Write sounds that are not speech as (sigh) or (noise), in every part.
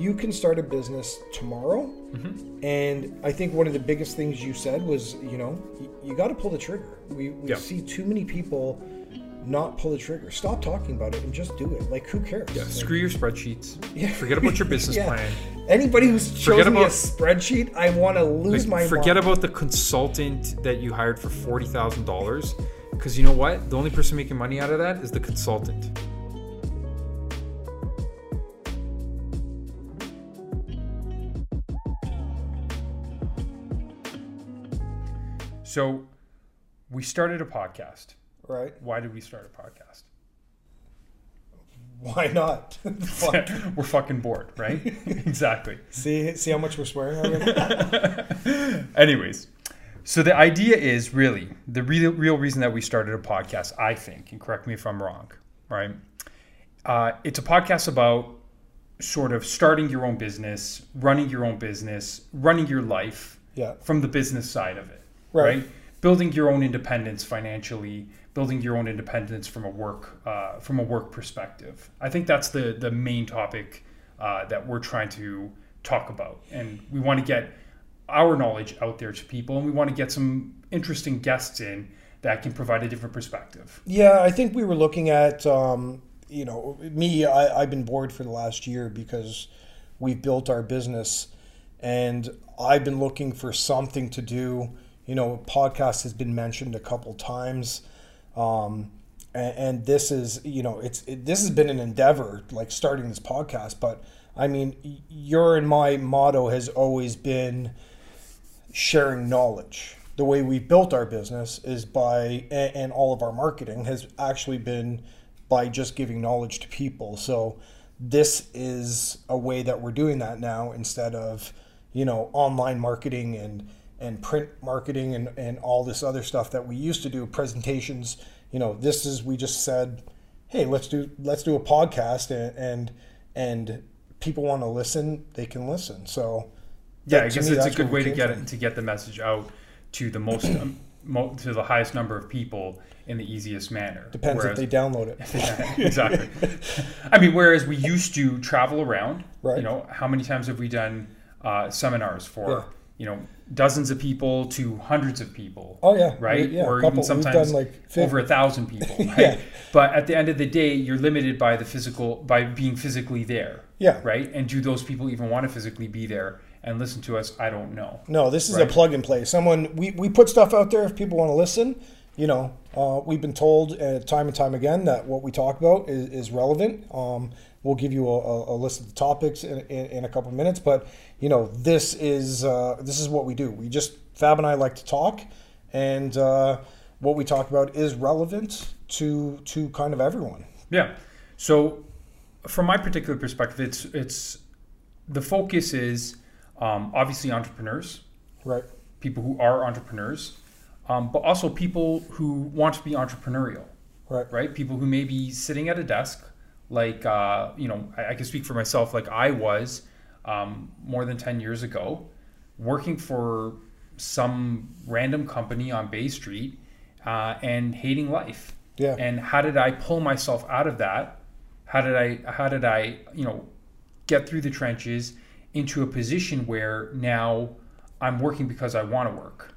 you can start a business tomorrow. Mm-hmm. And I think one of the biggest things you said was, you know, you, you got to pull the trigger. We, we Yeah. see too many people not pull the trigger. Stop talking about it and just do it. Like, who cares? Yeah, Like, screw your spreadsheets. Yeah. Forget about your business (laughs) Yeah. plan. Anybody who's chosen me a spreadsheet, I want to lose Like, my forget mind. about the consultant that you hired for forty thousand dollars, because you know what? The only person making money out of that is the consultant. So, we started a podcast. Right? Why did we start a podcast? Why not? (laughs) Fuck. (laughs) We're fucking bored, right? (laughs) exactly. see, see how much we're swearing already? Anyways, so the idea is really the real real reason that we started a podcast. I think, and correct me if I'm wrong, right? Uh, it's a podcast about sort of starting your own business, running your own business, running your life yeah. from the business side of it, Right. right? Building your own independence financially, building your own independence from a work uh, from a work perspective. I think that's the the main topic uh, that we're trying to talk about, and we want to get our knowledge out there to people, and we want to get some interesting guests in that can provide a different perspective. Yeah, I think we were looking at, um, you know, me, I, I've been bored for the last year because we've built our business and I've been looking for something to do. You know, podcast has been mentioned a couple times. Um, and, and this is, you know, it's, it, this has been an endeavor, like starting this podcast. But I mean, your and my motto has always been, sharing knowledge. The way we built our business is by, a- and all of our marketing has actually been by just giving knowledge to people. So this is a way that we're doing that now instead of, you know, online marketing and and print marketing and, and all this other stuff that we used to do presentations you know this is we just said hey let's do let's do a podcast and and, and people want to listen they can listen so Yeah, I guess me, it's a good way to get it to get the message out to the most um, mo- to the highest number of people in the easiest manner. Depends Whereas- if they download it. (laughs) Yeah, exactly. I mean, whereas we used to travel around, Right. you know, how many times have we done uh, seminars for, Yeah. You know, dozens of people to hundreds of people? Oh yeah, Right? Yeah, or even sometimes like 50. over a thousand people, (laughs) right? Yeah. But at the end of the day, you're limited by the physical, by being physically there, Yeah. right? And do those people even want to physically be there and listen to us? I don't know. No, this is Right. a plug and play. Someone we, we put stuff out there if people want to listen. You know, uh, we've been told uh, time and time again that what we talk about is, is relevant. Um, we'll give you a, a, list of the topics in, in, in a couple minutes, but you know, this is uh, this is what we do. We just Fab and I like to talk, and uh, what we talk about is relevant to to kind of everyone. Yeah. So, from my particular perspective, it's it's the focus is um, obviously entrepreneurs, Right. people who are entrepreneurs, um, but also people who want to be entrepreneurial, Right. right? People who may be sitting at a desk, like uh, you know, I, I can speak for myself, like I was um, more than ten years ago, working for some random company on Bay Street uh, and hating life. Yeah. And how did I pull myself out of that? How did I how did I, you know, get through the trenches into a position where now I'm working because I want to work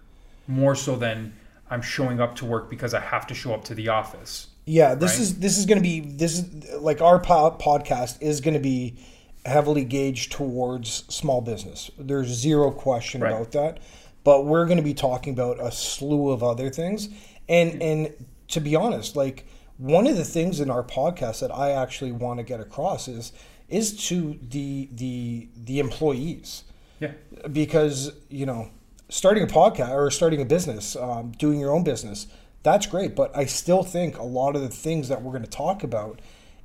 more so than I'm showing up to work because I have to show up to the office. Yeah, this right? is this is going to be this is like our po- podcast is going to be heavily gauged towards small business. There's zero question Right. about that. But we're going to be talking about a slew of other things. And and to be honest, like one of the things in our podcast that I actually want to get across is is to the the the employees Yeah. because you know starting a podcast or starting a business um, doing your own business that's great but i still think a lot of the things that we're going to talk about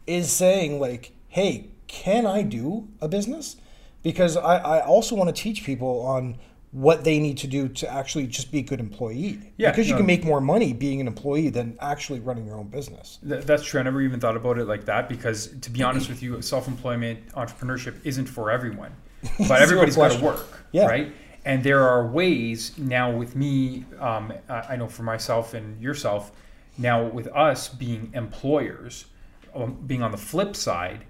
is saying like hey can i do a business because i, I also want to teach people on what they need to do to actually just be a good employee Yeah, because you no. can make more money being an employee than actually running your own business Th- that's true. I never even thought about it like that because, to be honest (clears throat) with you, self-employment entrepreneurship isn't for everyone, (laughs) but everybody's got to work, Yeah. right? And there are ways now with me. Um, I know for myself and yourself, now with us being employers, um, being on the flip side,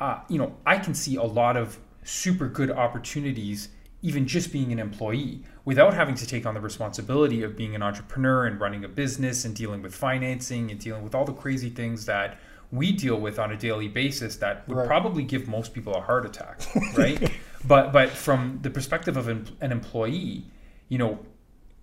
uh, you know, I can see a lot of super good opportunities even just being an employee without having to take on the responsibility of being an entrepreneur and running a business and dealing with financing and dealing with all the crazy things that we deal with on a daily basis that would Right. probably give most people a heart attack, (laughs) right? but but from the perspective of an employee, you know,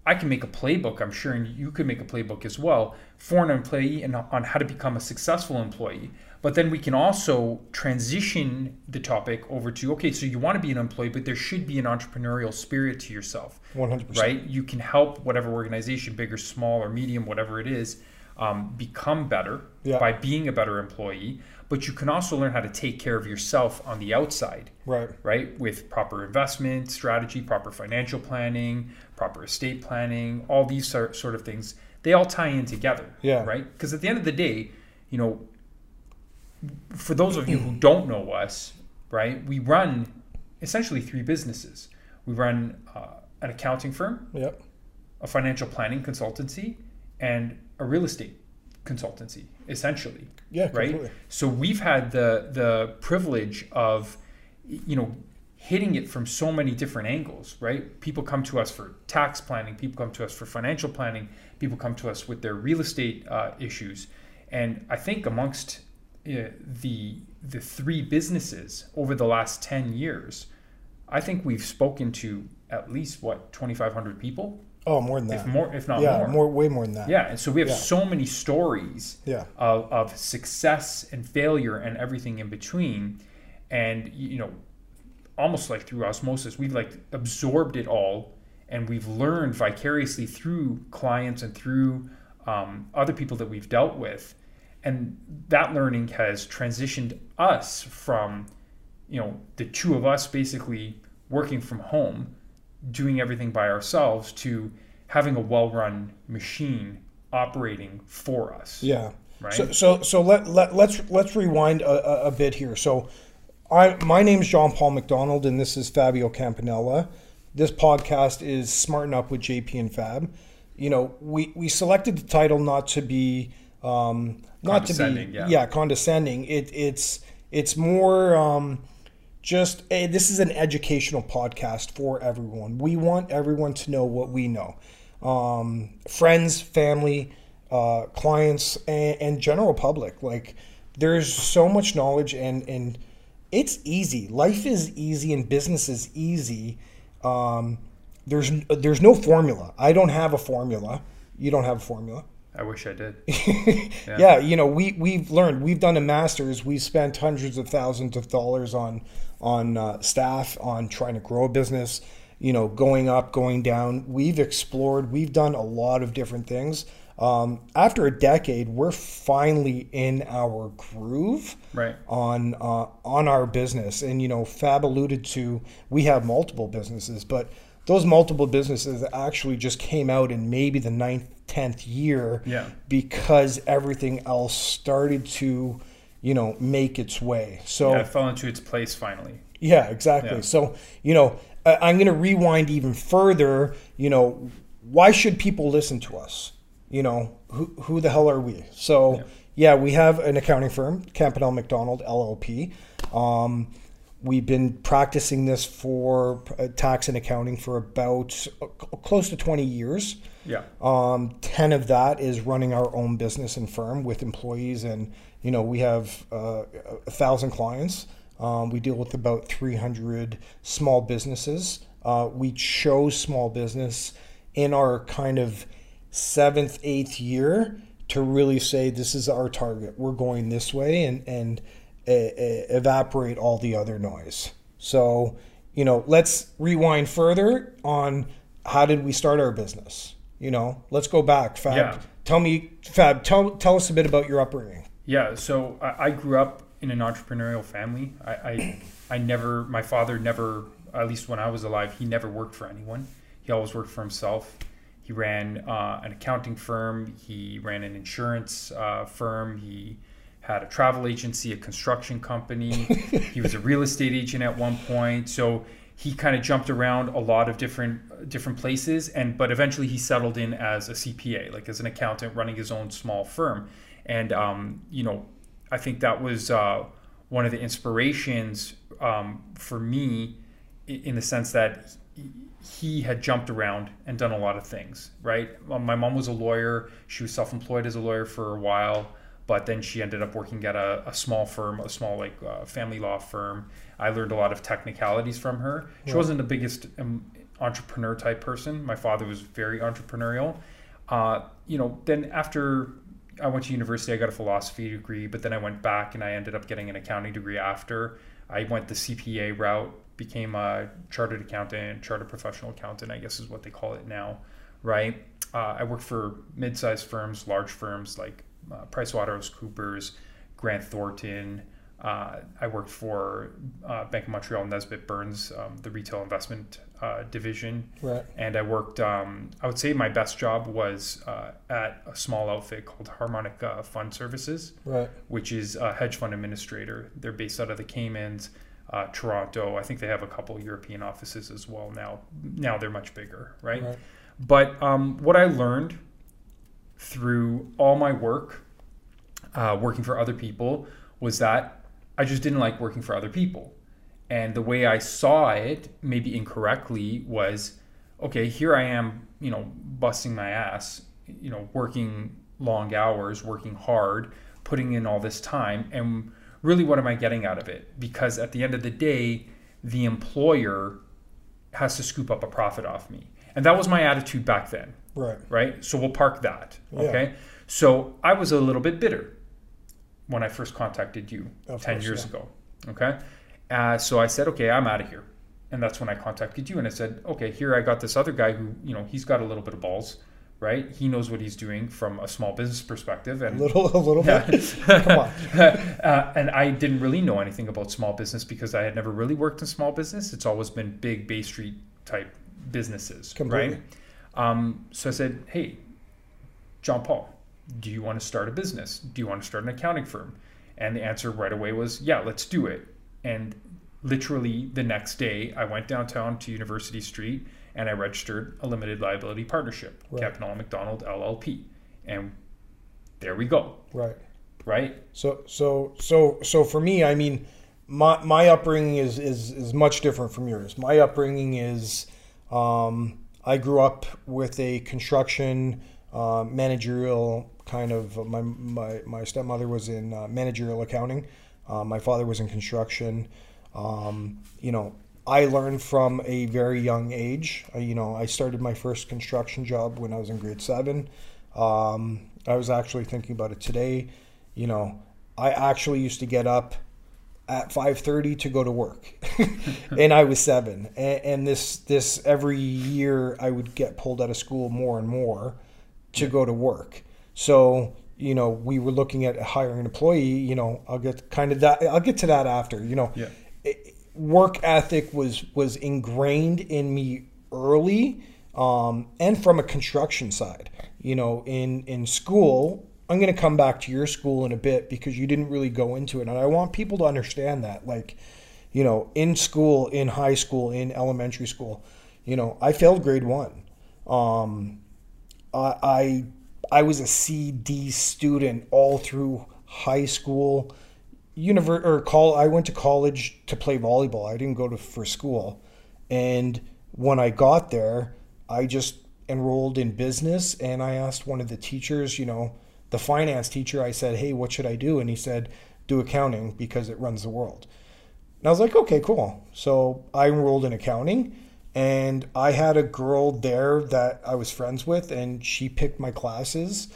I can make a playbook, I'm sure, and you could make a playbook as well for an employee and on how to become a successful employee. But then we can also transition the topic over to okay, so you want to be an employee, but there should be an entrepreneurial spirit to yourself, 100%. right? You can help whatever organization, big or small or medium, whatever it is, um, become better Yeah. by being a better employee. But you can also learn how to take care of yourself on the outside Right. right? With proper investment strategy, proper financial planning, proper estate planning, all these sort of things, they all tie in together, Yeah. right? Because at the end of the day, you know, for those of you who don't know us, right, we run essentially three businesses. We run uh, an accounting firm, Yep. a financial planning consultancy, and a real estate consultancy, essentially Yeah, right? completely. So we've had the the privilege of, you know, hitting it from so many different angles, right? People come to us for tax planning, people come to us for financial planning, people come to us with their real estate uh, issues, and I think amongst uh, the the three businesses over the last ten years, I think we've spoken to at least what twenty five hundred people, Oh, more than if that. more, if not yeah, more. more. way more than that. Yeah, and so we have Yeah. so many stories Yeah. of, of success and failure and everything in between, and you know, almost like through osmosis, we've like absorbed it all, and we've learned vicariously through clients and through um, other people that we've dealt with, and that learning has transitioned us from, you know, the two of us basically working from home doing everything by ourselves to having a well-run machine operating for us. Yeah. Right. So so so let, let let's let's rewind a, a, bit here. So I my name is John Paul McDonald and this is Fabio Campanella. This podcast is Smarten Up with JP and Fab. You know, we we selected the title not to be um not to be Condescending, yeah. condescending. It it's it's more um just eh, this is an educational podcast for everyone. We want everyone to know what we know. Um, friends, family, uh, clients, and, and general public. Like there's so much knowledge, and and it's easy. Life is easy, and business is easy. Um, there's there's no formula. I don't have a formula. You don't have a formula. I wish I did. (laughs) Yeah. you know, we we've learned. We've done a masters. We've spent hundreds of thousands of dollars on on uh, staff, on trying to grow a business. You know, going up, going down. We've explored. We've done a lot of different things. Um, after a decade, we're finally in our groove Right. on uh, on our business. And you know, Fab alluded to we have multiple businesses, but those multiple businesses actually just came out in maybe the ninth, tenth year Yeah. because everything else started to, you know, make its way. So Yeah, it fell into its place finally. yeah, exactly. Yeah. So, you know, I'm going to rewind even further. You know, why should people listen to us? You know, who, who the hell are we? So, Yeah. yeah, we have an accounting firm, Campanella McDonald LLP. Um, we've been practicing this for uh, tax and accounting for about uh, close to 20 years. Yeah. Um, 10 of that is running our own business and firm with employees. And, you know, we have uh, a thousand clients. Um, we deal with about 300 small businesses. Uh, we chose small business in our kind of seventh, eighth year to really say this is our target. We're going this way and, and uh, evaporate all the other noise. So, you know, let's rewind further on how did we start our business? You know, let's go back. Fab, Yeah. tell me, Fab, tell, tell us a bit about your upbringing. Yeah, so I, I grew up in an entrepreneurial family. I, I, I never, my father never, at least when I was alive, he never worked for anyone. He always worked for himself. He ran uh, an accounting firm. He ran an insurance uh, firm. He had a travel agency, a construction company. he was a real estate agent at one point. So he kind of jumped around a lot of different different places, and but eventually he settled in as a CPA, like as an accountant running his own small firm. And um, you know, I think that was uh, one of the inspirations um, for me in the sense that he had jumped around and done a lot of things, right? My mom was a lawyer. She was self employed as a lawyer for a while, but then she ended up working at a, a small firm, a small like uh, family law firm. I learned a lot of technicalities from her. She wasn't the biggest um, entrepreneur type person. My father was very entrepreneurial. Uh, you know, then after I went to university, I got a philosophy degree, but then I went back and I ended up getting an accounting degree after. I went the CPA route became a chartered accountant, chartered professional accountant, I guess is what they call it now, right? Uh, I worked for mid-sized firms, large firms like uh, PricewaterhouseCoopers, Grant Thornton. Uh, I worked for uh, Bank of Montreal, Nesbitt Burns, um, the retail investment uh, division. Right. And I worked, um, I would say my best job was uh, at a small outfit called Harmonic uh, Fund Services, Right. which is a hedge fund administrator. They're based out of the Caymans uh, Toronto. I think they have a couple European offices as well now. Now they're much bigger, right? Right. But um, what I learned through all my work, uh, working for other people, was that I just didn't like working for other people. And the way I saw it, maybe incorrectly, was okay, here I am, you know, busting my ass, you know, working long hours, working hard, putting in all this time. And really what am I getting out of it? Because at the end of the day, the employer has to scoop up a profit off me. And that was my attitude back then, Right. right? So we'll park that. Yeah. Okay. So I was a little bit bitter when I first contacted you Of 10 course, years yeah. ago. Okay. Uh, so I said, okay, I'm out of here. And that's when I contacted you and I said, okay, here I got this other guy who, you know, he's got a little bit of balls, right? He knows what he's doing from a small business perspective. A And (laughs) little, a little bit. (laughs) Come on. uh, and I didn't really know anything about small business because I had never really worked in small business. It's always been big Bay Street type businesses, Completely. right? Um, so I said, "Hey, John Paul, do you want to start a business? Do you want to start an accounting firm?" And the answer right away was, "Yeah, let's do it." And literally the next day, I went downtown to University Street and I registered a limited liability partnership, Right. Campanella McDonald LLP, and there we go, Right. right? So so so so for me, I mean, my my upbringing is is is much different from yours. My upbringing is, um, I grew up with a construction uh, managerial kind of. My my my stepmother was in uh, managerial accounting. Uh, my father was in construction. Um, you know, I learned from a very young age. You know, I started my first construction job when I was in grade seven. Um, I was actually thinking about it today. You know, I actually used to get up at 5:30 to go to work, (laughs) and I was seven. And, and this this every year I would get pulled out of school more and more to go to work. So you know, we were looking at hiring an employee. You know, I'll get kind of that. I'll get to that after. You know, Yeah. it- work ethic was was ingrained in me early um, and from a construction side you know in in school i'm going to come back to your school in a bit because you didn't really go into it and i want people to understand that like you know in school in high school in elementary school you know i failed grade one um, I, I I was a CD student all through high school, univer- or call. I went to college to play volleyball. I didn't go to for school, and when I got there, I just enrolled in business. And I asked one of the teachers, you know, the finance teacher. I said, "Hey, what should I do?" And he said, "Do accounting because it runs the world." And I was like, okay, cool. So I enrolled in accounting and I had a girl there that I was friends with and she picked my classes.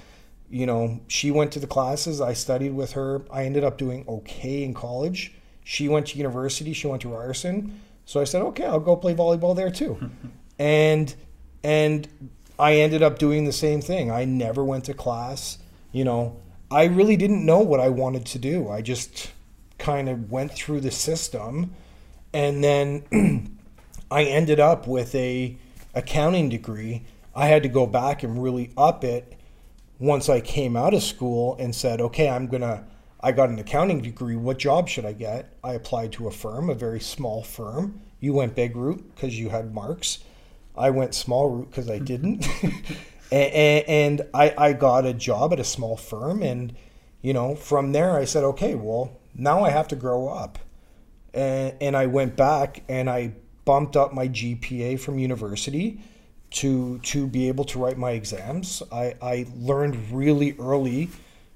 You know, she went to the classes, I studied with her. I ended up doing okay in college. She went to university, she went to Ryerson. So I said, okay, I'll go play volleyball there too. (laughs) and and I ended up doing the same thing. I never went to class. You know, I really didn't know what I wanted to do. I just kind of went through the system and then (clears throat) I ended up with a accounting degree. I had to go back and really up it once I came out of school and said, "Okay, I'm going to I got an accounting degree. What job should I get?" I applied to a firm, a very small firm. You went big route because you had marks. I went small route because I mm-hmm. didn't. (laughs) and, and I, I got a job at a small firm. And, you know, from there I said, okay, well, now I have to grow up. And, and I went back and I bumped up my GPA from university to to be able to write my exams. I, I learned really early.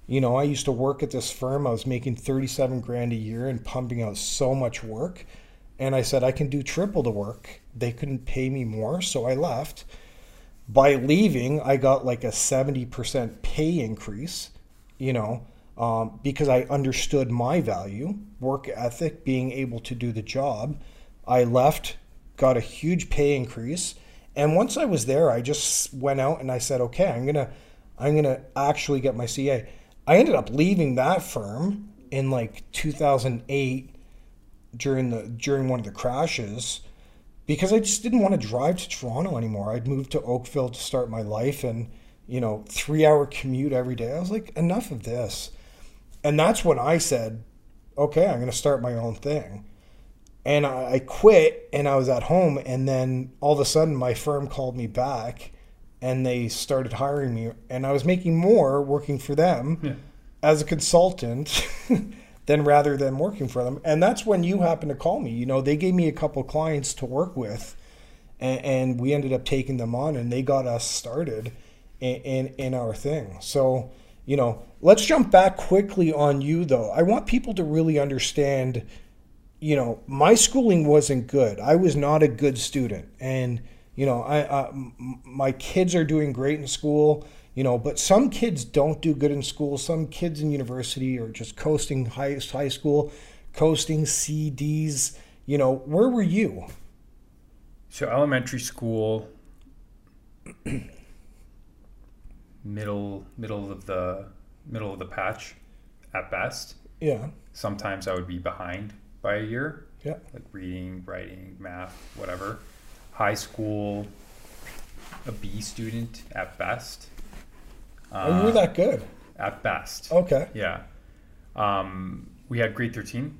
You know, I used to work at this firm. I was making 37 grand a year and pumping out so much work. And I said, I can do triple the work. They couldn't pay me more, so I left. By leaving, I got like a 70% pay increase, you know, um, because I understood my value, work ethic, being able to do the job. I left, got a huge pay increase and once I was there, I just went out and I said, okay, I'm gonna, I'm gonna actually get my CA. I ended up leaving that firm in like 2008 during the during one of the crashes because I just didn't want to drive to Toronto anymore. I'd moved to Oakville to start my life and you know, 3-hour commute every day. I was like, enough of this. And that's when I said, okay, I'm going to start my own thing and I quit and I was at home and then all of a sudden my firm called me back and they started hiring me and I was making more working for them yeah. as a consultant (laughs) than rather than working for them. And that's when you happened to call me you know they gave me a couple clients to work with and, and we ended up taking them on and they got us started in, in, in our thing. So you know let's jump back quickly on you though. I want people to really understand you know, my schooling wasn't good. I was not a good student, and you know, I, I my kids are doing great in school. You know, but some kids don't do good in school. Some kids in university are just coasting high high school, coasting CDs. You know, where were you? So elementary school, middle middle of the middle of the patch, at best. Yeah. Sometimes I would be behind by a year. Yeah. Like reading, writing, math, whatever. High school, a B student at best. oh, you were that good. At best. Okay. Yeah. Um, we had grade 13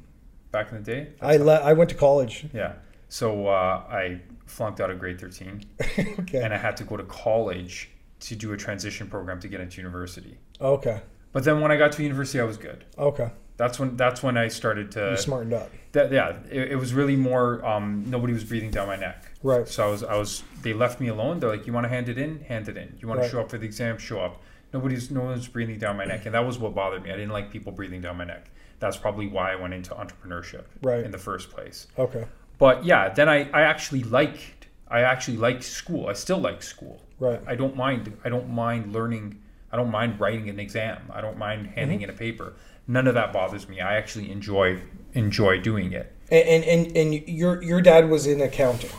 back in the day. That's I le- I went to college. Yeah. So uh, I flunked out of grade 13. (laughs) okay. And I had to go to college to do a transition program to get into university. Okay. But then when I got to university, I was good. Okay. That's when that's when I started to you smartened up. That yeah, it, it was really more. Um, nobody was breathing down my neck. Right. So I was I was. They left me alone. They're like, you want to hand it in, hand it in. You want right. to show up for the exam, show up. Nobody's no one's breathing down my neck, and that was what bothered me. I didn't like people breathing down my neck. That's probably why I went into entrepreneurship. Right. In the first place. Okay. But yeah, then I I actually liked I actually liked school. I still like school. Right. I don't mind. I don't mind learning. I don't mind writing an exam. I don't mind handing mm-hmm. in a paper none of that bothers me. I actually enjoy enjoy doing it. And and and your your dad was in accounting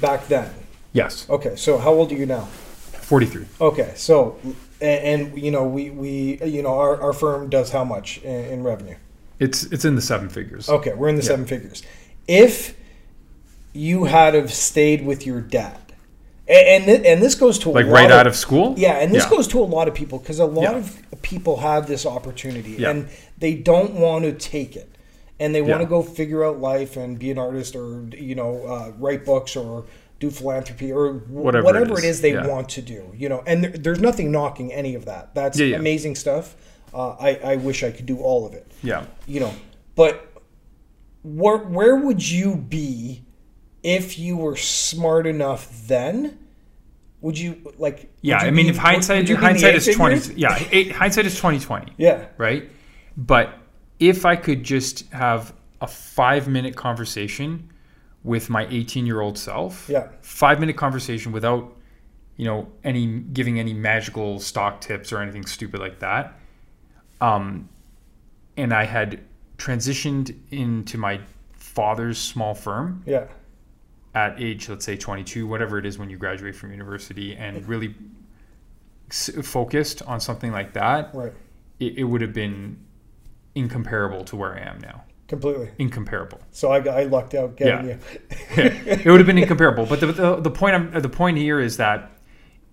back then. Yes. Okay, so how old are you now? Forty three. Okay, so and, and, you know we we you know our, our firm does how much in, in revenue? It's it's in the seven figures. Okay, we're in the yeah. seven figures. If you had have stayed with your dad and and, and this goes to like right of, out of school. Yeah, and this yeah. goes to a lot of people because a lot yeah. of people have this opportunity yeah. and they don't want to take it, and they want to go figure out life and be an artist or you know uh, write books or do philanthropy or whatever, whatever it is, it is they want to do. You know, and there, there's nothing knocking any of that. That's amazing stuff. Uh, I I wish I could do all of it. Yeah, you know, but where where would you be? If you were smart enough then would you like yeah you i mean if hindsight (laughs) hindsight is 20 yeah it, hindsight is 2020 yeah. right? But if i could just have a five minute conversation with my 18 year old self yeah. five minute conversation without you know any giving any magical stock tips or anything stupid like that um and i had transitioned into my father's small firm yeah at age, let's say 22, whatever it is when you graduate from university, and really focused on something like that, right. it, it would have been incomparable to where I am now. Completely incomparable. So I, I lucked out getting yeah. you. (laughs) it would have been incomparable. But the, the, the point I'm, the point here is that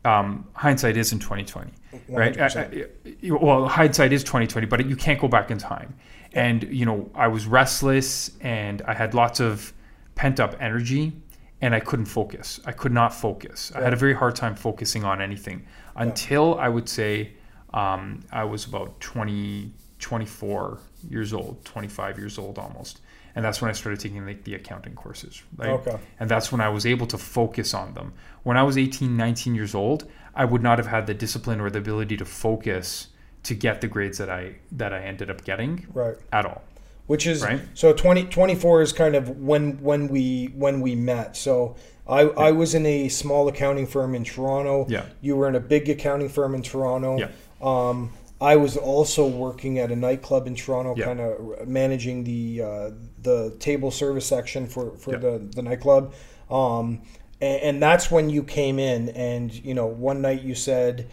um, hindsight is in 2020, right? I, I, well, hindsight is 2020, but you can't go back in time. And you know, I was restless, and I had lots of pent up energy and I couldn't focus. I could not focus. Yeah. I had a very hard time focusing on anything until. I would say um, I was about 20, 24 years old, 25 years old almost. And that's when I started taking like the accounting courses, right? Okay. And that's when I was able to focus on them. When I was 18, 19 years old, I would not have had the discipline or the ability to focus to get the grades that I that I ended up getting Right. at all. Which is Right. so 20, 24 is kind of when when we when we met so I, I was in a small accounting firm in Toronto. Yeah. You were in a big accounting firm in Toronto. Yeah. Um, I was also working at a nightclub in Toronto, Yeah. kind of managing the uh, the table service section for, for Yeah. the, the nightclub. Um, and, and that's when you came in, and you know, one night you said,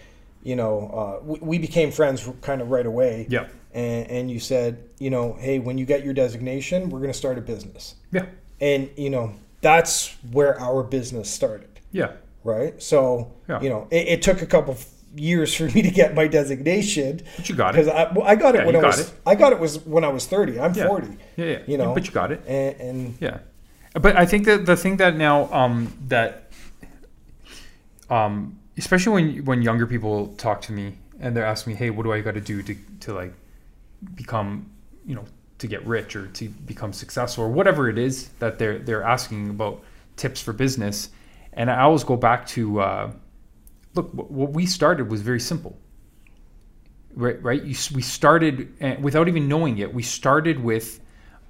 you know, uh, we, we became friends kind of right away Yeah. and, and you said, you know, hey, when you get your designation, we're going to start a business. Yeah. And, you know, that's where our business started, Yeah. right? So, Yeah. you know, it, it took a couple of years for me to get my designation But you got because it. I, well, I got it Yeah, when I was it. I got it was when I was 30. I'm Yeah. 40. Yeah, yeah. You know, But you got it. And, and Yeah, but I think that the thing that now um, that um, especially when when younger people talk to me and they're asking me, "Hey, what do I got to do to to like become you know to get rich or to become successful or whatever it is that they're they're asking about tips for business," and I always go back to uh, look wh- what we started was very simple. Right, right. You, we started uh, without even knowing it. We started with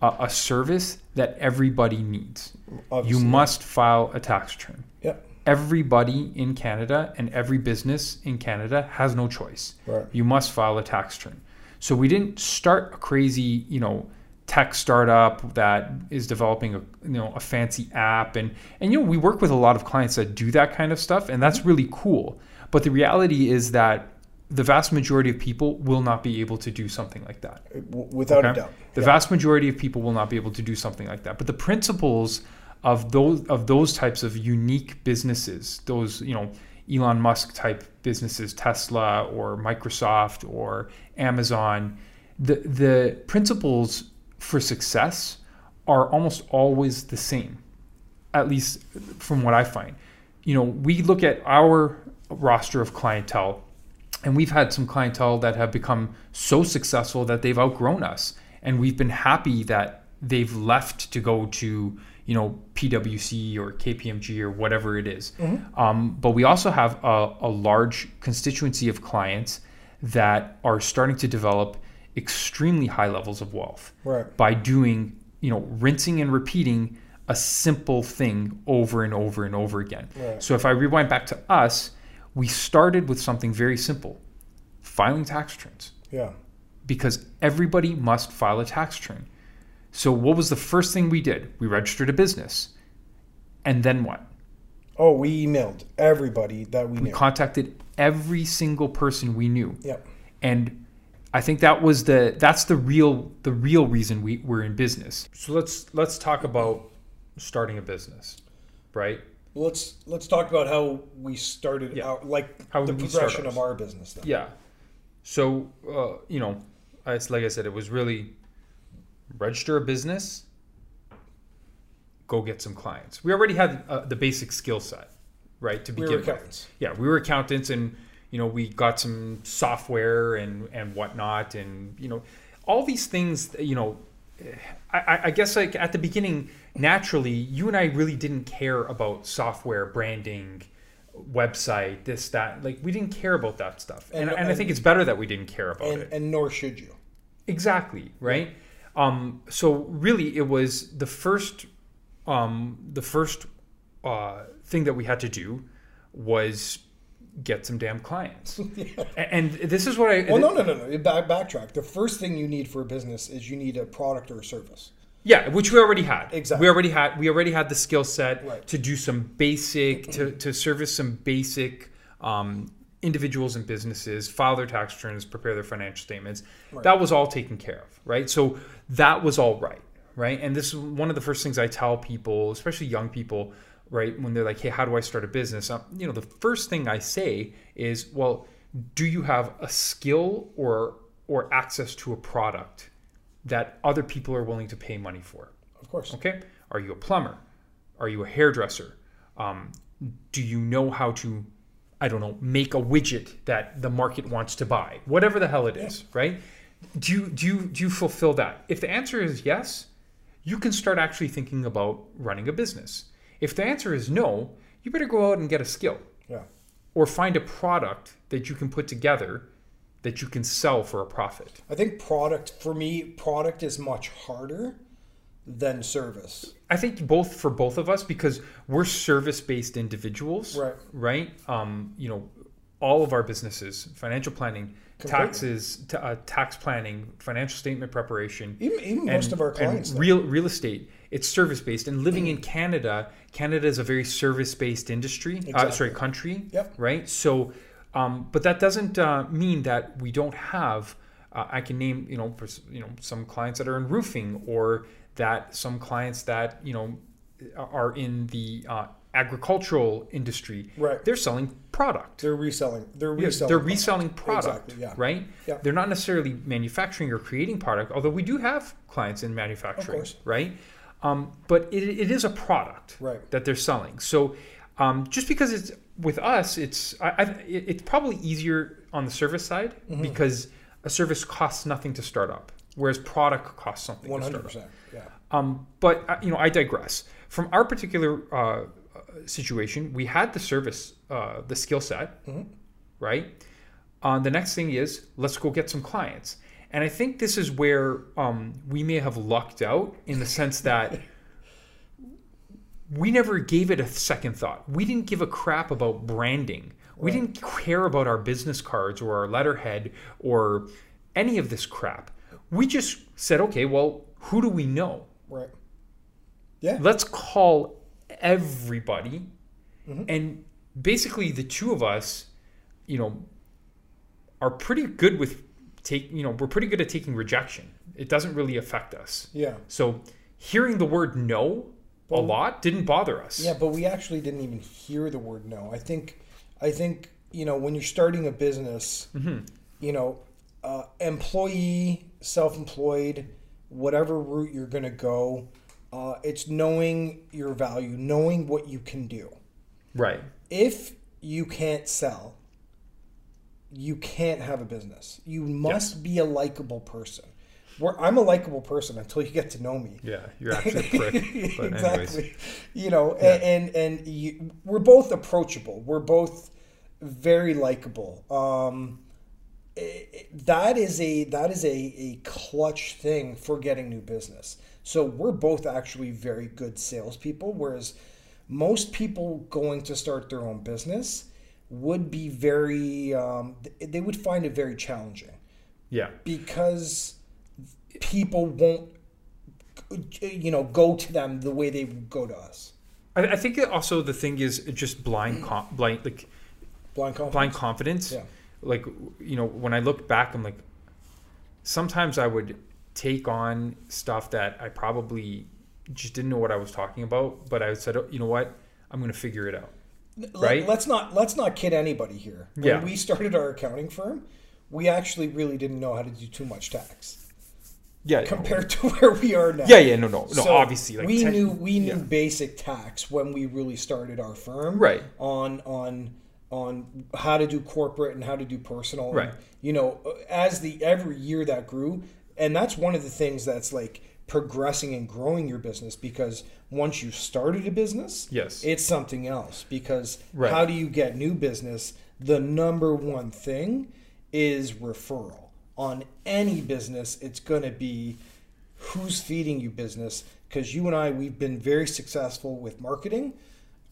a, a service that everybody needs. You must file a tax return. Everybody in Canada and every business in Canada has no choice. right, You must file a tax return. So we didn't start a crazy, you know, tech startup that is developing a you know a fancy app and and you know we work with a lot of clients that do that kind of stuff and that's really cool. But the reality is that the vast majority of people will not be able to do something like that. without a doubt. The Yeah. vast majority of people will not be able to do something like that. But the principles of those of those types of unique businesses, those you know Elon Musk type businesses, Tesla or Microsoft or Amazon, the the principles for success are almost always the same. At least from what I find. You know, we look at our roster of clientele and we've had some clientele that have become so successful that they've outgrown us and we've been happy that they've left to go to you know pwc or kpmg or whatever it is. Um, but we also have a, a large constituency of clients that are starting to develop extremely high levels of wealth Right. by doing you know rinsing and repeating a simple thing over and over and over again Right. so if i rewind back to us we started with something very simple filing tax returns Yeah. because everybody must file a tax return so what was the first thing we did we registered a business and then what Oh, we emailed everybody that we we knew. contacted every single person we knew Yep. and I think that was the that's the real the real reason we we're in business. So let's let's talk about starting a business, right? Let's let's talk about how we started Yeah. out, like How the did we start progression of our business. Then. Yeah. So uh, you know, it's like I said, it was really register a business, go get some clients. We already had uh, the basic skill set, right? To we begin were with. yeah, we were accountants and you know we got some software and and whatnot and you know all these things you know I- I, guess like at the beginning naturally you and I really didn't care about software branding website this that like we didn't care about that stuff and, And- and, I think it's better that we didn't care about and it and nor should you. Exactly, right? Um, so really it was the first um, the first uh, thing that we had to do was get some damn clients. (laughs) A- And this is what I Well, no, no, no, no. Back, backtrack. The first thing you need for a business is you need a product or a service. Yeah, which we already had. Exactly. We already had we already had the skill set Right. to do some basic to, to service some basic um, individuals and businesses, file their tax returns, prepare their financial statements. That was all taken care of, right? So that was all right, right? And this is one of the first things I tell people, especially young people, right? When they're like, "Hey, how do I start a business?" Um, you know, the first thing I say is, "Well, do you have a skill or or access to a product that other people are willing to pay money for?" Of course. Okay. Are you a plumber? Are you a hairdresser? Um, do you know how to, I don't know, make a widget that the market wants to buy? Whatever the hell it is, right? do you do you do you fulfill that? If the answer is yes, you can start actually thinking about running a business. If the answer is no, you better go out and get a skill Yeah. or find a product that you can put together that you can sell for a profit. I think product for me, product is much harder than service. I think both for both of us because we're service-based individuals, Right. Right. Um, you know, all of our businesses, financial planning, Completely. taxes, t- uh, tax planning, financial statement preparation, Even, even most of our clients. and real real estate. It's service-based, and living in Canada, Canada is a very service-based industry. Uh, sorry, country. Yep. Right. So, um, but that doesn't uh, mean that we don't have. Uh, I can name you know you know some clients that are in roofing or that some clients that you know are in the uh, agricultural industry. Right. They're selling product. They're reselling. They're Yeah, reselling. they're product. reselling product, Exactly, yeah. right? Yeah. They're not necessarily manufacturing or creating product, although we do have clients in manufacturing, right? Um, but it, it is a product Right. that they're selling. So um, just because it's with us, it's I, I, it's probably easier on the service side Mm-hmm. because a service costs nothing to start up, whereas product costs something One hundred percent. Yeah. Um, but uh, you know, I digress. From our particular uh, uh, situation, we had the service, uh, the skill set, right? Uh, the next thing is let's go get some clients, and I think this is where um, we may have lucked out in the sense that we never gave it a second thought. We didn't give a crap about branding. We didn't care about our business cards or our letterhead or any of this crap. We just said, okay, well, who do we know? Right. Yeah. let's call everybody and basically the two of us you know are pretty good with take you know we're pretty good at taking rejection it doesn't really affect us Yeah. so hearing the word no a lot didn't bother us Yeah, but we actually didn't even hear the word no. I think, I think you know when you're starting a business, Mm-hmm. you know, uh, employee, self-employed, whatever route you're going to go, uh, it's knowing your value, knowing what you can do. right If you can't sell, you can't have a business. You must be a likable person. Where I'm a likable person until you get to know me. yeah you're actually a prick (laughs) exactly. You know, a- and and, you, we're both approachable. We're both very likable. Um, that is a that is a, a clutch thing for getting new business. So we're both actually very good salespeople, whereas most people going to start their own business would be very um, they would find it very challenging yeah because people won't you know go to them the way they go to us I, I think also the thing is just blind com- blind like blind confidence blind confidence. Yeah. Like you know, when I look back, I'm like, sometimes I would take on stuff that I probably just didn't know what I was talking about, but I said, oh, you know what, I'm going to figure it out. Right? let's not let's not kid anybody here when Yeah. we started our accounting firm we actually really didn't know how to do too much tax Yeah. compared to (laughs) where we are now yeah, yeah, no, no, no. So obviously, like we ten- knew we knew yeah. basic tax when we really started our firm Right. on on on how to do corporate and how to do personal And, Right. you know as the every year that grew and that's one of the things that's like progressing and growing your business because once you started a business Yes. it's something else because Right. how do you get new business the number one thing is referral on any business it's going to be who's feeding you business because you and I we've been very successful with marketing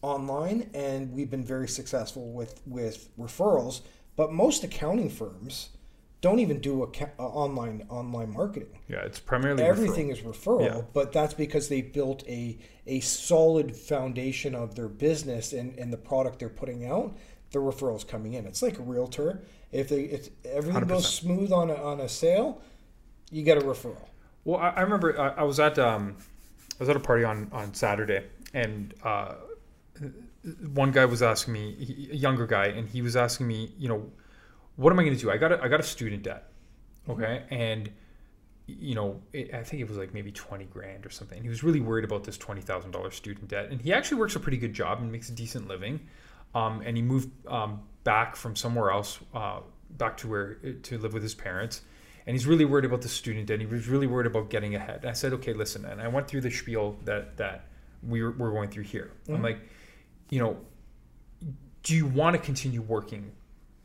online and we've been very successful with with referrals but most accounting firms don't even do a, uh, online online marketing yeah, it's primarily everything referral. is referral Yeah. but that's because they built a a solid foundation of their business and, and the product they're putting out the referrals coming in it's like a realtor if they if everything goes 100%. smooth on a, on a sale you get a referral Well, I, I remember I, I was at um, I was at a party on on Saturday, and uh, one guy was asking me, he- a younger guy, and he was asking me, you know, what am I going to do? I got a, I got a student debt, okay, and you know, it, I think it was like maybe twenty grand or something. He was really worried about this twenty thousand dollars student debt, and he actually works a pretty good job and makes a decent living. Um, and he moved um, back from somewhere else, uh, back to where to live with his parents. and he's really worried about the student, debt. he was really worried about getting ahead. And I said, okay, listen, and I went through the spiel that that we were, we're going through here. I'm like, you know, do you want to continue working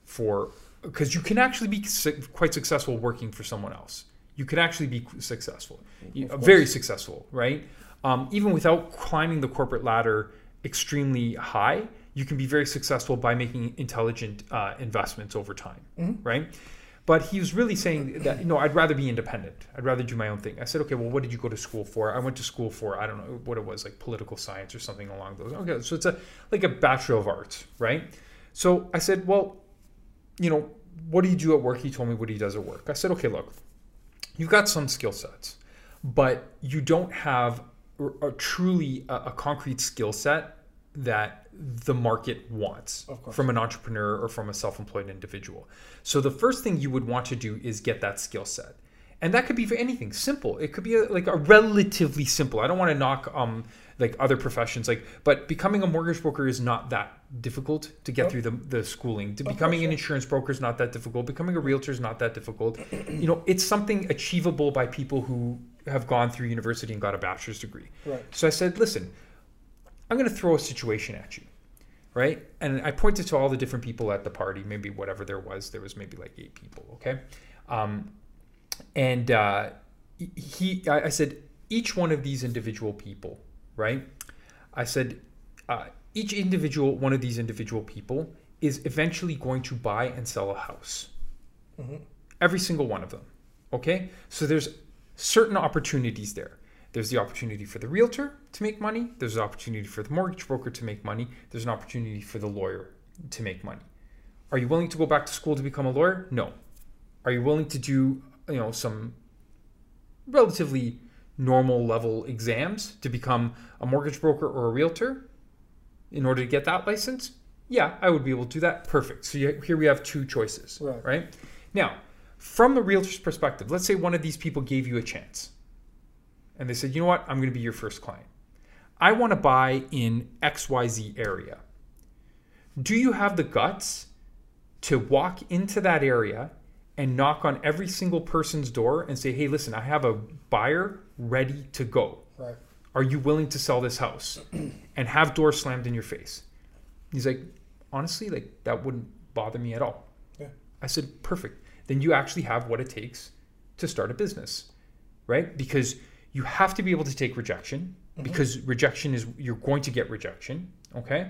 for? Because you can actually be su- quite successful working for someone else. You could actually be successful, very successful, right? Um, even without climbing the corporate ladder extremely high, you can be very successful by making intelligent uh, investments over time, right? But he was really saying that, you know, I'd rather be independent. I'd rather do my own thing. I said, okay, well, what did you go to school for? I went to school for, I don't know what it was, like political science or something along those. Okay, so it's a like a bachelor of arts, right? So I said, well, you know, what do you do at work? He told me what he does at work. I said, okay, look, you've got some skill sets, but you don't have a, a truly a, a concrete skill set that the market wants from an entrepreneur or from a self-employed individual. So the first thing you would want to do is get that skill set. And that could be for anything simple. It could be a, like a relatively simple. I don't want to knock um like other professions like but becoming a mortgage broker is not that difficult to get Oh. through the, the schooling. To becoming an insurance broker is not that difficult. Becoming a realtor is not that difficult. you know, it's something achievable by people who have gone through university and got a bachelor's degree. Right. So I said, listen, I'm going to throw a situation at you, right? And I pointed to all the different people at the party, maybe whatever there was. There was maybe like eight people, okay? Um, and uh, he, I I said, each one of these individual people, right? I said, uh, each individual one of these individual people is eventually going to buy and sell a house. Every single one of them. Okay? So there's certain opportunities there. There's the opportunity for the realtor to make money. There's an opportunity for the mortgage broker to make money. There's an opportunity for the lawyer to make money. Are you willing to go back to school to become a lawyer? No. Are you willing to do, you know, some relatively normal level exams to become a mortgage broker or a realtor in order to get that license? Yeah, I would be able to do that. Perfect. So you- here we have two choices, Right. right? Now, from the realtor's perspective, let's say one of these people gave you a chance and they said, you know what, I'm going to be your first client. I want to buy in XYZ area. Do you have the guts to walk into that area and knock on every single person's door and say, hey, listen, I have a buyer ready to go. Right. Are you willing to sell this house? (clears throat) And have doors slammed in your face. He's like, honestly, like that wouldn't bother me at all. Yeah. I said, perfect. Then you actually have what it takes to start a business, right? Because you have to be able to take rejection because rejection is, you're going to get rejection, okay?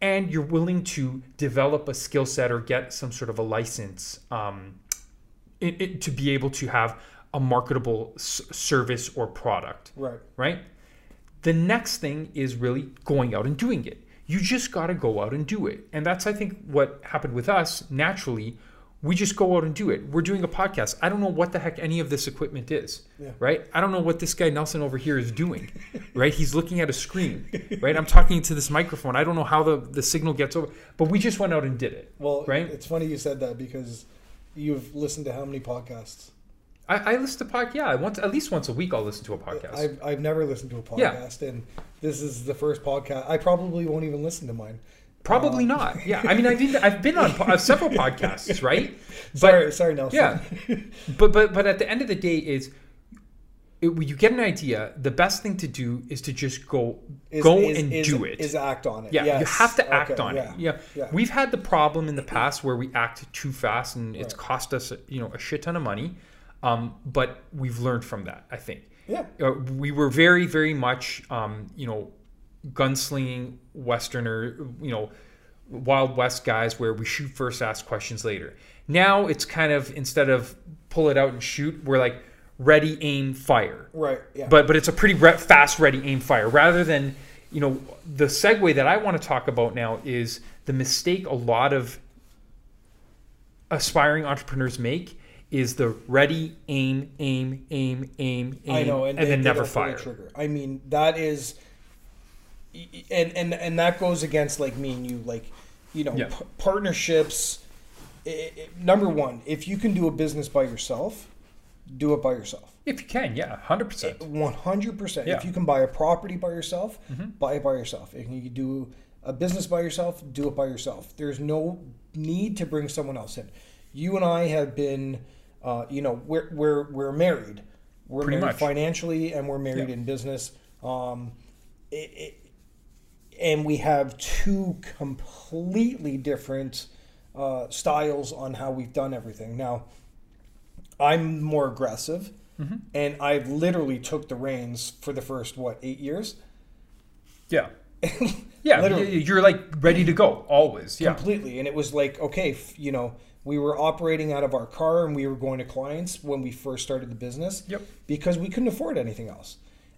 And you're willing to develop a skill set or get some sort of a license um, it, it, to be able to have a marketable s- service or product Right. right? The next thing is really going out and doing it. You just got to go out and do it. And that's, I think, what happened with us naturally. We just go out and do it. We're doing a podcast. I don't know what the heck any of this equipment is, Yeah. right? I don't know what this guy Nelson over here is doing, (laughs) right? He's looking at a screen, right? I'm talking to this microphone. I don't know how the, the signal gets over, but we just went out and did it. Well, Right? it's funny you said that because you've listened to how many podcasts? I, I listen to podcast. Yeah, once at least once a week, I'll listen to a podcast. I've, I've never listened to a Yeah. podcast, and this is the first podcast. I probably won't even listen to mine. Probably Uh, not. Yeah, I mean, I've been I've been on po- uh, several podcasts, (laughs) right? Sorry, sorry, Nelson. Yeah, (laughs) but but but at the end of the day, is it, when you get an idea, the best thing to do is to just go Is- go is- and is- do it. Is act on it. yeah, you have to act Okay, on yeah. it. Yeah. Yeah. we've had the problem in the past where we act too fast and it's Right. cost us you know a shit ton of money, um, but we've learned from that. I think Yeah. uh, we were very very much um, you know gunslinging westerner you know wild west guys where we shoot first ask questions later now it's kind of instead of pull it out and shoot we're like ready aim fire Right. Yeah. but but it's a pretty re- fast ready aim fire rather than you know the segue that i want to talk about now is the mistake a lot of aspiring entrepreneurs make is the ready aim aim aim aim aim I know, and, and, they- then they never fire trigger. I mean, that is, and and and that goes against like me and you, like, you know, Yeah. p- partnerships. i i number one, if you can do a business by yourself, do it by yourself. if you can yeah 100% One hundred percent. If you can buy a property by yourself, Mm-hmm. buy it by yourself. If you can do a business by yourself, do it by yourself. There's no need to bring someone else in. You and I have been Uh, you know, we're we're we're married. We're Pretty married much. financially, and we're married Yeah. in business. Um, it, it, and we have two completely different uh, styles on how we've done everything. Now, I'm more aggressive, Mm-hmm. and I've literally took the reins for the first what eight years. Yeah. (laughs) Yeah, Literally. you're like ready to go always. Yeah. completely and it was like okay f- you know we were operating out of our car and we were going to clients when we first started the business Yep. because we couldn't afford anything else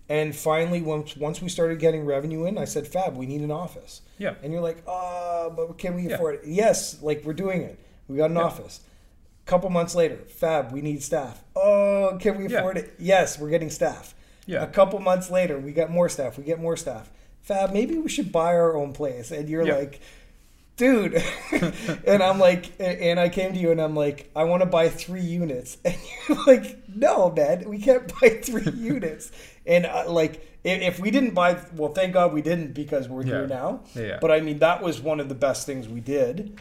and finally once once we started getting revenue in i said fab we need an office Yeah. and you're like uh but can we Yeah. afford it yes like we're doing it we got an Yeah. office couple months later fab we need staff oh can we Yeah. afford it yes we're getting staff Yeah. a couple months later we got more staff we get more staff fab maybe we should buy our own place and you're Yeah. like dude. (laughs) And i'm like and i came to you and i'm like i want to buy three units. (laughs) And you're like no man we can't buy three (laughs) units. And uh, like if, we didn't buy well thank god we didn't because we're Yeah. here now. Yeah, but i mean that was one of the best things we did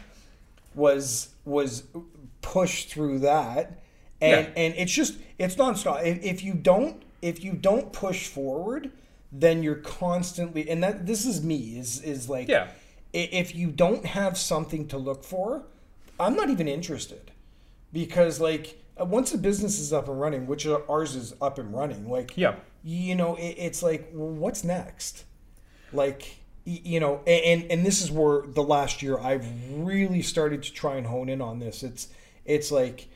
was was push through that. And Yeah. and it's just it's nonstop. If, if you don't if you don't push forward then you're constantly and that this is me is is like Yeah. If you don't have something to look for i'm not even interested because like uh, once the business is up and running which ours is up and running like Yeah. you know it, it's like well, what's next like you know and and this is where the last year i've really started to try and hone in on this it's it's like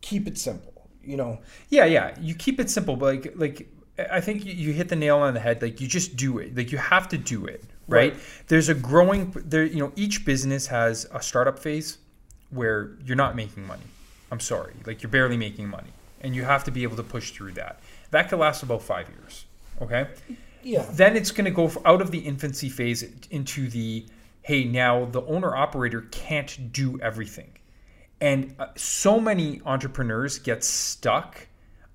keep it simple you know Yeah, yeah. You keep it simple, but like like I think you hit the nail on the head. Like you just do it. Like you have to do it, right? Right. There's a growing there. You know, each business has a startup phase where you're not making money. I'm sorry, like you're barely making money, and you have to be able to push through that. That could last about five years. Okay. yeah Then it's going to go out of the infancy phase into the hey, now the owner operator can't do everything. And uh, so many entrepreneurs get stuck.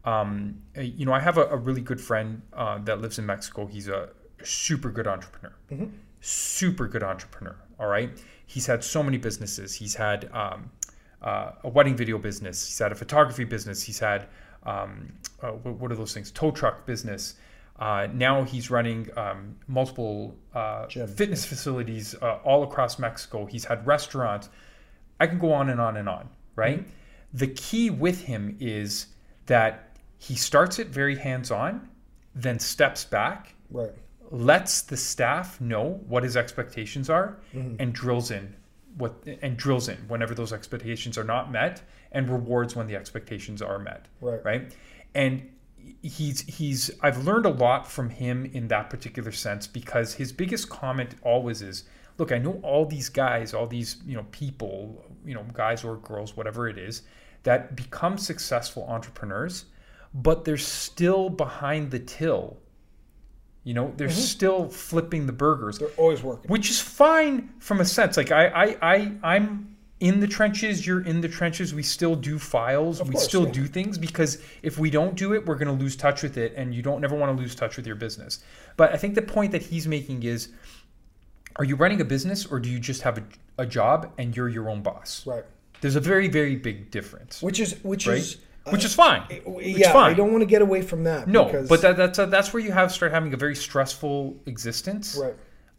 Um, uh, you know, I have a, a really good friend uh, that lives in Mexico. He's a super good entrepreneur, super good entrepreneur. All right. He's had so many businesses. He's had um, uh, a wedding video business. He's had a photography business. He's had um, uh, what, what are those things? Tow truck business. Uh, now he's running um, multiple uh, fitness facilities uh, all across Mexico. He's had restaurants. I can go on and on and on, right? The key with him is that he starts it very hands on, then steps back, right lets the staff know what his expectations are, mm-hmm. and drills in what and drills in whenever those expectations are not met, and rewards when the expectations are met right. right? And he's he's i've learned a lot from him in that particular sense because his biggest comment always is look i know all these guys all these you know people you know guys or girls whatever it is that become successful entrepreneurs but they're still behind the till you know they're mm-hmm. still flipping the burgers they're always working which is fine from a sense. Like I, I, I I'm in the trenches. You're in the trenches. We still do files. we course, still yeah. do things because if we don't do it, we're going to lose touch with it, and you don't never want to lose touch with your business. But I think the point that he's making is, are you running a business or do you just have a, a job and you're your own boss? right There's a very very big difference, which is which right? is Which is fine. yeah It's fine. i don't want to get away from that No, because, but that, that's that's where you have start having a very stressful existence right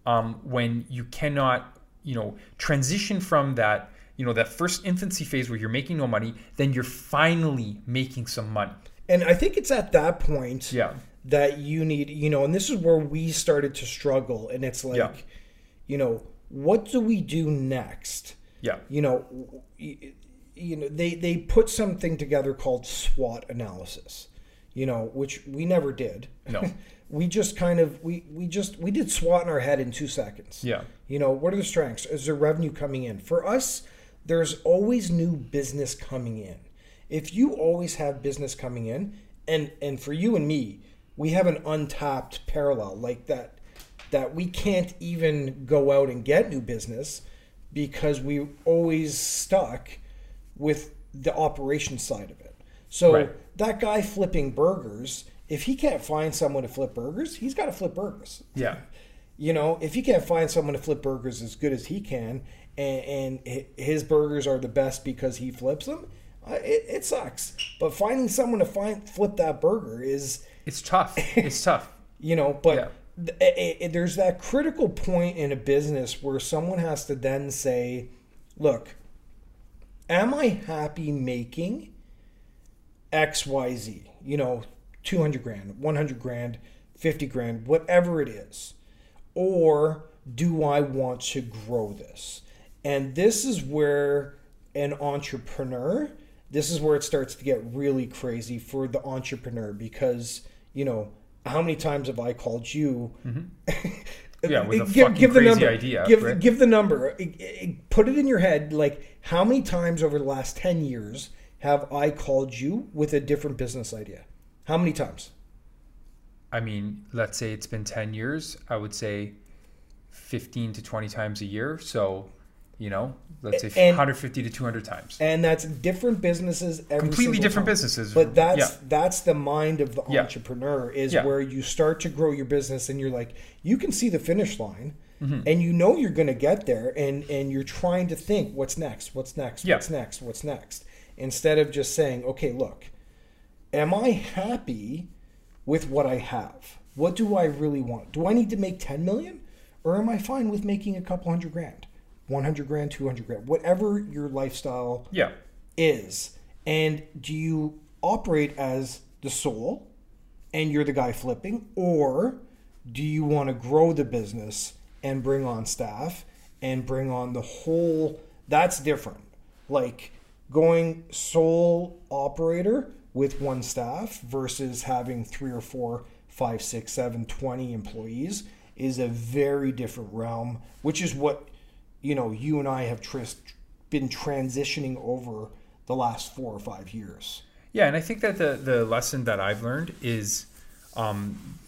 um, when you cannot, you know, transition from that, you know, that first infancy phase where you're making no money, then you're finally making some money. and i think it's at that point Yeah. that you need you know and this is where we started to struggle and it's like Yeah. you know what do we do next Yeah. you know you know they they put something together called SWOT analysis you know which we never did. No. (laughs) we just kind of we we just we did SWOT in our head in 2 seconds. Yeah. you know what are the strengths? Is there revenue coming in? For us there's always new business coming in. If you always have business coming in and and for you and me we have an untapped parallel like that that we can't even go out and get new business because we always stuck with the operation side of it so Right. that guy flipping burgers if he can't find someone to flip burgers he's got to flip burgers Yeah. you know, if he can't find someone to flip burgers as good as he can, and, and his burgers are the best because he flips them, uh, it, it sucks. But finding someone to find flip that burger is, It's tough. It's (laughs) tough. you know, but Yeah. th- it- it- there's that critical point in a business where someone has to then say, look, am I happy making XYZ? You know, 200 grand, 100 grand, 50 grand, whatever it is. Or do I want to grow this? And this is where an entrepreneur, this is where it starts to get really crazy for the entrepreneur because, you know, how many times have I called you? Mm-hmm. (laughs) Yeah, with a fucking crazy idea, Give, right? give the number. Put it in your head. Like, how many times over the last 10 years have I called you with a different business idea? How many times? I mean, let's say it's been 10 years, I would say 15 to 20 times a year. So, you know, let's say And- 150 to 200 times. And that's different businesses. Every Completely different time. businesses. But that's yeah. that's the mind of the Yeah. entrepreneur is Yeah. where you start to grow your business and you're like you can see the finish line Mm-hmm. and you know you're going to get there and and you're trying to think what's next what's next Yeah. what's next what's next instead of just saying okay look am I happy with what I have what do I really want do I need to make 10 million or am I fine with making a couple hundred grand 100 grand 200 grand whatever your lifestyle Yeah. is. And do you operate as the sole and you're the guy flipping, or do you want to grow the business and bring on staff and bring on the whole? That's different. Like going sole operator with one staff versus having three or four, five, six, seven, 20 employees is a very different realm, which is what you know you and I have tris- been transitioning over the last four or five years. Yeah, and I think that the the lesson that I've learned is um,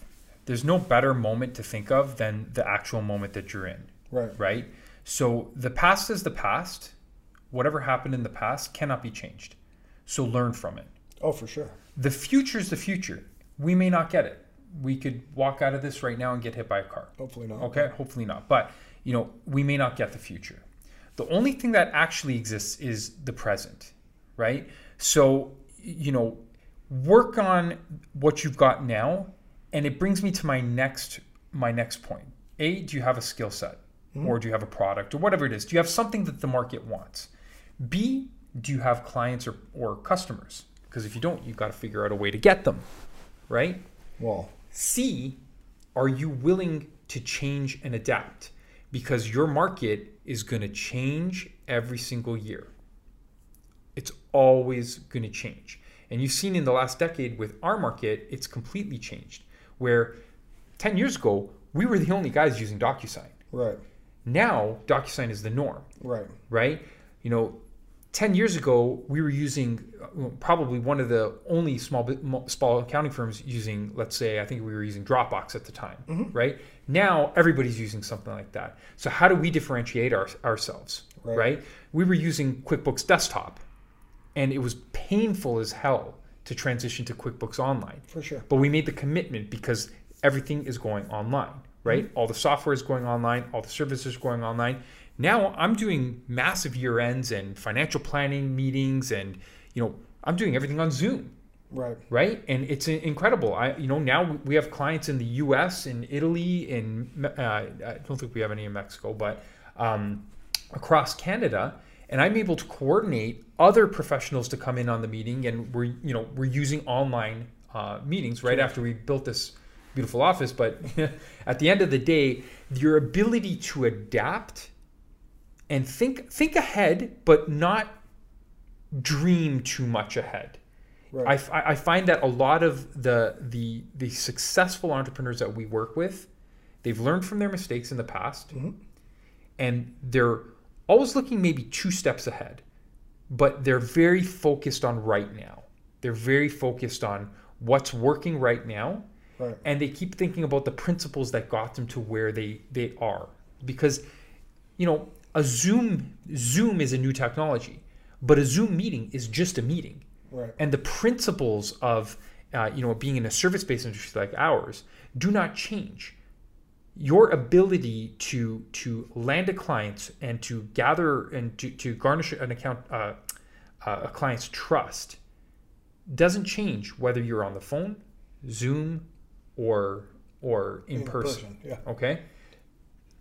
there's no better moment to think of than the actual moment that you're in. Right. Right. So the past is the past. Whatever happened in the past cannot be changed. So learn from it. Oh, for sure. The future is the future. We may not get it. We could walk out of this right now and get hit by a car. Hopefully not. Okay, hopefully not. But you know, we may not get the future. The only thing that actually exists is the present, right? So, you know, work on what you've got now, and it brings me to my next my next point. A, do you have a skill set? Hmm? Or do you have a product or whatever it is? Do you have something that the market wants? B, do you have clients or, or customers? Because if you don't, you've got to figure out a way to get them, right? Well, C, are you willing to change and adapt? Because your market is going to change every single year. It's always going to change. And you've seen in the last decade with our market, it's completely changed. Where 10 years ago, we were the only guys using DocuSign. right, Now, DocuSign is the norm right, right? You know, 10 years ago, we were using probably one of the only small small accounting firms using, let's say, I think we were using Dropbox at the time, mm-hmm. right? Now, everybody's using something like that. So, how do we differentiate our, ourselves, Right. right. We were using QuickBooks Desktop, and it was painful as hell to transition to QuickBooks Online. for sure. But we made the commitment because everything is going online, right? All the software is going online, all the services are going online. Now I'm doing massive year ends and financial planning meetings, and you know I'm doing everything on Zoom, Right, right? And it's incredible. I you know now we have clients in the U.S., in Italy, in uh, I don't think we have any in Mexico, but um, across Canada, and I'm able to coordinate other professionals to come in on the meeting, and we're you know we're using online uh, meetings right after we built this beautiful office. But (laughs) at the end of the day, your ability to adapt and think think ahead, but not dream too much ahead. right. I, I find that a lot of the the the successful entrepreneurs that we work with, they've learned from their mistakes in the past, and they're always looking maybe two steps ahead, but they're very focused on right now. They're very focused on what's working right now, Right. and they keep thinking about the principles that got them to where they they are. Because, you know, a Zoom Zoom is a new technology, but a Zoom meeting is just a meeting Right. and the principles of uh, you know being in a service-based industry like ours do not change your ability to to land a client and to gather and to, to garnish an account uh, uh, a client's trust doesn't change whether you're on the phone, Zoom, or or in, person. Yeah. Okay.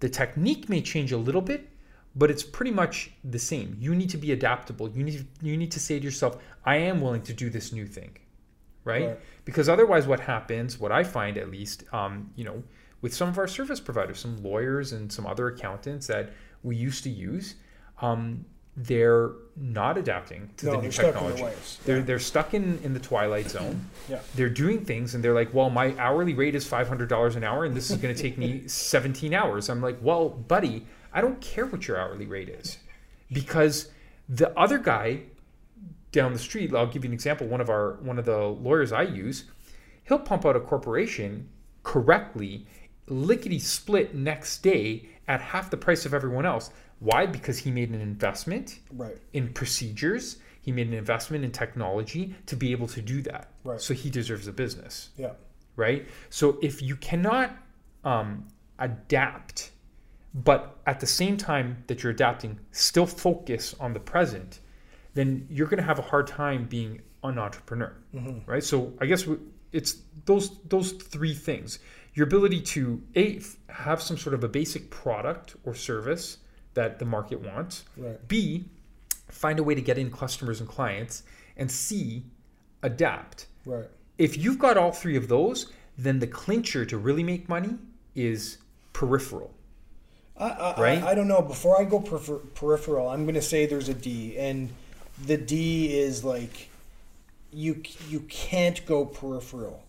The technique may change a little bit, but it's pretty much the same. You need to be adaptable. You need you need to say to yourself, I am willing to do this new thing. Right? Right. Because otherwise what happens, what I find at least, um, you know, with some of our service providers, some lawyers and some other accountants that we used to use, um, they're not adapting to No, the new they're stuck technology. ways. They're Yeah. they're stuck in, in the twilight zone. (clears throat) Yeah. They're doing things and they're like, well, my hourly rate is five hundred dollars an hour, and this is going to take me (laughs) seventeen hours. I'm like, well, buddy, I don't care what your hourly rate is, because the other guy down the street, I'll give you an example. One of our one of the lawyers I use, he'll pump out a corporation correctly, lickety split next day at half the price of everyone else. Why? Because he made an investment Right. in procedures. He made an investment in technology to be able to do that. Right. So he deserves a business, Yeah. right? So if you cannot um, adapt, but at the same time that you're adapting, still focus on the present, then you're going to have a hard time being an entrepreneur, right? So I guess we- it's those those three things: your ability to a have some sort of a basic product or service that the market wants. Right. B, find a way to get in customers and clients, and C, adapt. Right. If you've got all three of those, then the clincher to really make money is peripheral. I, I, Right? I, I don't know. Before I go peripheral, I'm going to say there's a D, and the D is like you you can't go peripheral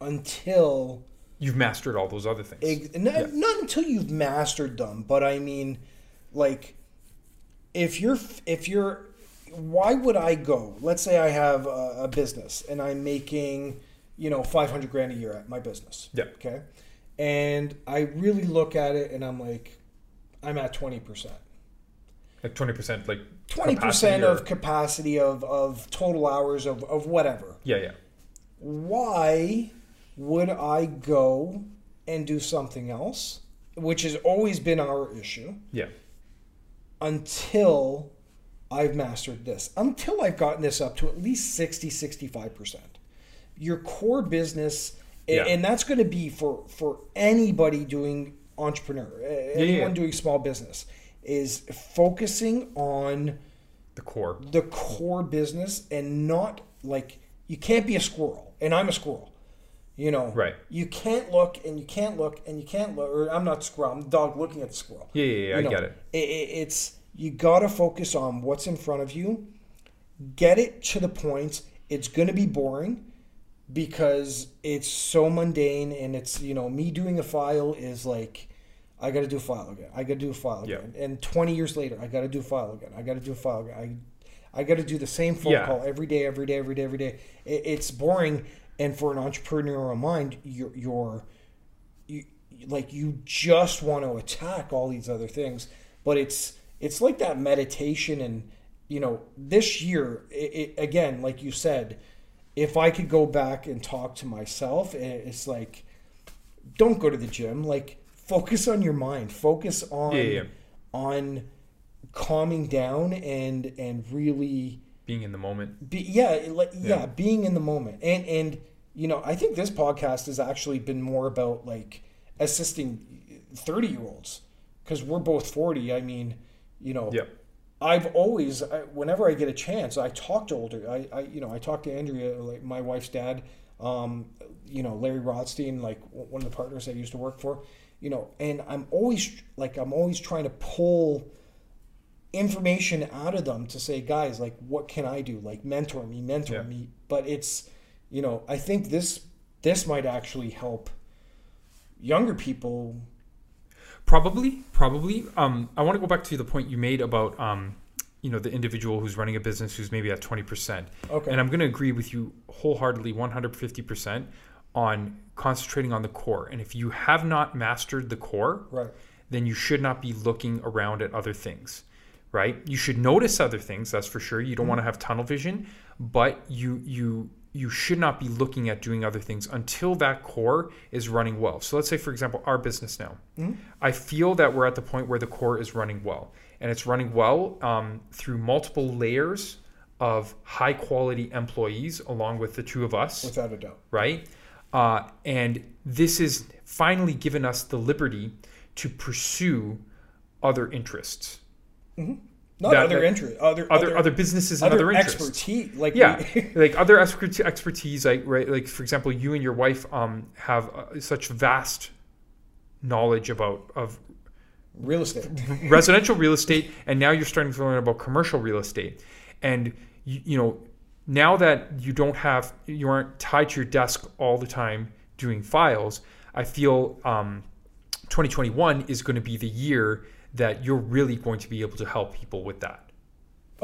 until You've mastered all those other things. ex- not, Yeah. not until you've mastered them. But I mean, like if you're if you're why would I go? Let's say I have a, a business and I'm making you know 500 grand a year at my business. Yeah. Okay. And I really look at it and I'm like, I'm at 20%. Like twenty percent, like Twenty capacity percent or- of capacity of, of total hours of, of whatever. yeah, yeah, Why would I go and do something else, which has always been our issue, yeah, until I've mastered this, until I've gotten this up to at least 60, 65%. Your core business, Yeah. and that's going to be for, for anybody doing entrepreneur, anyone yeah. doing small business, is focusing on the core. the core business and not like you can't be a squirrel and i'm a squirrel you know Right. you can't look and you can't look and you can't look or i'm not squirrel i'm the dog looking at the squirrel Yeah, yeah, yeah, I know, get it. it, it- it's you gotta focus on what's in front of you get it to the point it's gonna be boring because it's so mundane and it's you know me doing a file is like I got to do a file again. I got to do a file Yeah. again. And 20 years later, I got to do a file again. I got to do a file again. I, I got to do the same phone Yeah. call every day, every day, every day, every day. It, it's boring. And for an entrepreneurial mind, you're, you're you, like you just want to attack all these other things. But it's it's like that meditation. And you know, this year, it, it, again, like you said, if I could go back and talk to myself, it's like don't go to the gym. Like focus on your mind. Focus on Yeah, yeah, on calming down and and really Being in the moment. be yeah like yeah, Yeah. being in the moment and and you know I think this podcast has actually been more about like assisting thirty year olds because we're both forty. I mean, you know, Yeah. I've always, I, whenever I get a chance, I talk to older. I, I, you know, I talk to Andrea, like my wife's dad. Um, you know, Larry Rothstein, like one of the partners I used to work for. You know, and I'm always like, I'm always trying to pull information out of them to say, guys, like, what can I do? Like, mentor me, mentor Yeah. me. But it's, you know, I think this this might actually help younger people. Probably, probably. Um, I want to go back to the point you made about, um, you know, the individual who's running a business who's maybe at twenty percent. Okay. And I'm going to agree with you wholeheartedly, one hundred fifty percent, on concentrating on the core. And if you have not mastered the core, Right. then you should not be looking around at other things, right? You should notice other things, that's for sure. You don't want to have tunnel vision, but you you you should not be looking at doing other things until that core is running well. So let's say for example our business now. I feel that we're at the point where the core is running well, and it's running well um, through multiple layers of high quality employees along with the two of us without a doubt. right? Uh, and this has finally given us the liberty to pursue other interests, Not That- other interest, other other other businesses and other other, expertise. Like Yeah, we- (laughs) like other expertise, like right, like for example, you and your wife um, have uh, such vast knowledge about of real estate. (laughs) residential real estate, and now you're starting to learn about commercial real estate. And you, you know, now that you don't have, you aren't tied to your desk all the time doing files. I feel um, 2021 is going to be the year that you're really going to be able to help people with that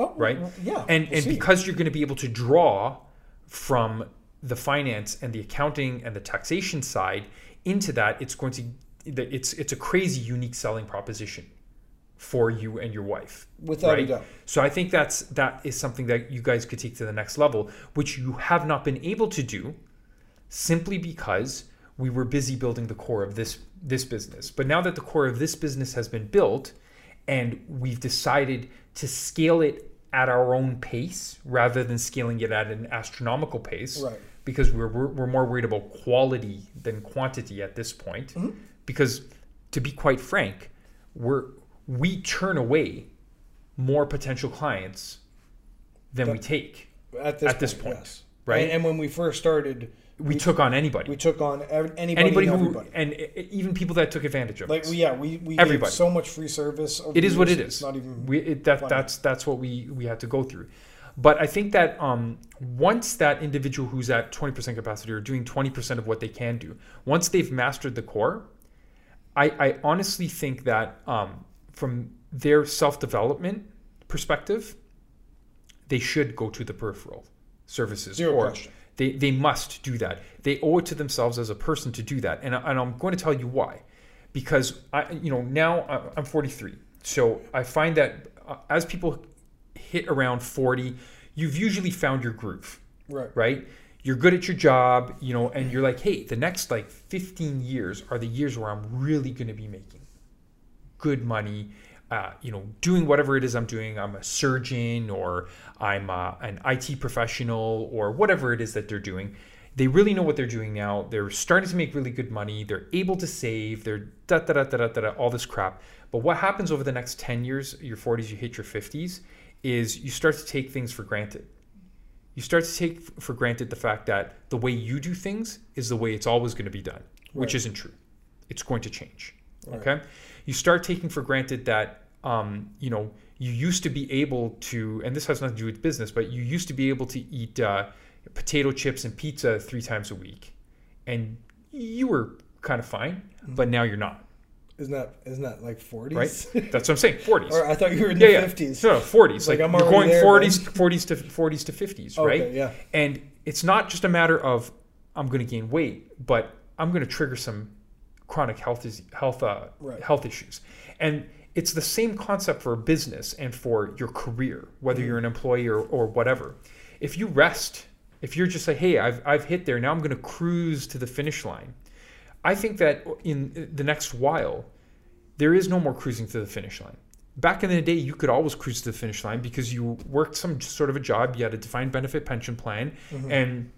Oh, right? Yeah. And we'll and see. because you're going to be able to draw from the finance and the accounting and the taxation side into that, it's going to it's it's a crazy unique selling proposition for you and your wife. Without a right? doubt. So I think that's that is something that you guys could take to the next level, which you have not been able to do simply because we were busy building the core of this this business. But now that the core of this business has been built and we've decided to scale it at our own pace rather than scaling it at an astronomical pace Right. because we're, we're, we're more worried about quality than quantity at this point Mm-hmm. because to be quite frank we're we turn away more potential clients than we take at this at this point, point, yes. right? And, and when we first started, we took on anybody we took on ev- anybody, anybody and who everybody. and even people that took advantage of Like us. we, yeah, we we Everybody. so much free service. Over it the what years, It's not even. we, it, that funny. that's that's what we we had to go through. But I think that um, once that individual who's at 20% capacity or doing 20% of what they can do, once they've mastered the core, I, I honestly think that um, from their self development perspective, they should go to the peripheral services Zero or question. They, they must do that. They owe it to themselves as a person to do that. And, and I'm going to tell you why. Because I, you know, now I'm 43. So I find that uh, as people hit around 40, you've usually found your groove right. right? You're good at your job, you know, and you're like, hey, the next like 15 years are the years where I'm really going to be making good money, uh, you know, doing whatever it is I'm doing. I'm a surgeon or I'm uh, an IT professional or whatever it is that they're doing. They really know what they're doing now. They're starting to make really good money. They're able to save. They're da da da da da da, all this crap. But what happens over the next 10 years, your 40s, you hit your 50s, is you start to take things for granted you start to take for granted the fact that the way you do things is the way it's always going to be done, which isn't true. It's going to change. Right. Okay. You start taking for granted that, um, you know, you used to be able to, and this has nothing to do with business, but you used to be able to eat uh, potato chips and pizza three times a week. And you were kind of fine, Mm-hmm. but now you're not, Isn't that isn't that like forties? right? (laughs) That's what I'm saying. 40s. or I thought you were in yeah, the yeah. fifties. No, no, 40s. Like, Like, I'm you're going there, 40s, 40s to 40s to 50s, right? Okay, yeah. And it's not just a matter of I'm going to gain weight, but I'm going to trigger some chronic health health uh, Right. health issues. And it's the same concept for a business and for your career, whether you're an mm-hmm. employee or, or whatever. If you rest, if you're just like, hey, I've, I've hit there, now I'm going to cruise to the finish line. I think that in the next while, there is no more cruising to the finish line. Back in the day, you could always cruise to the finish line because you worked some sort of a job, you had a defined benefit pension plan, mm-hmm. and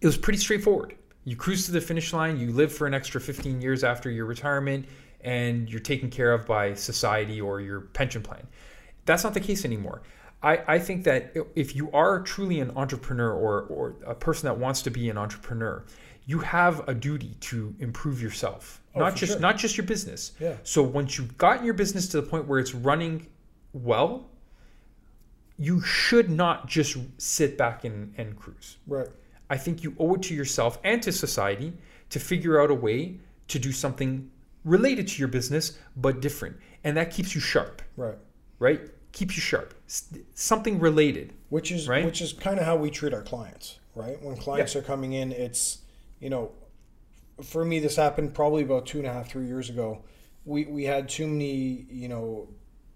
it was pretty straightforward. You cruise to the finish line, you live for an extra 15 years after your retirement, and you're taken care of by society or your pension plan. That's not the case anymore. I, I think that if you are truly an entrepreneur or, or a person that wants to be an entrepreneur, you have a duty to improve yourself. Oh, not just sure. not just your business. Yeah. So once you've gotten your business to the point where it's running well, you should not just sit back and, and cruise. Right. I think you owe it to yourself and to society to figure out a way to do something related to your business but different. And that keeps you sharp, Right. right? Keeps you sharp. S- Something related. Which is Right? which is kind of how we treat our clients, right? When clients are coming in, it's you know, for me this happened probably about two and a half, three years ago. We we had too many, you know,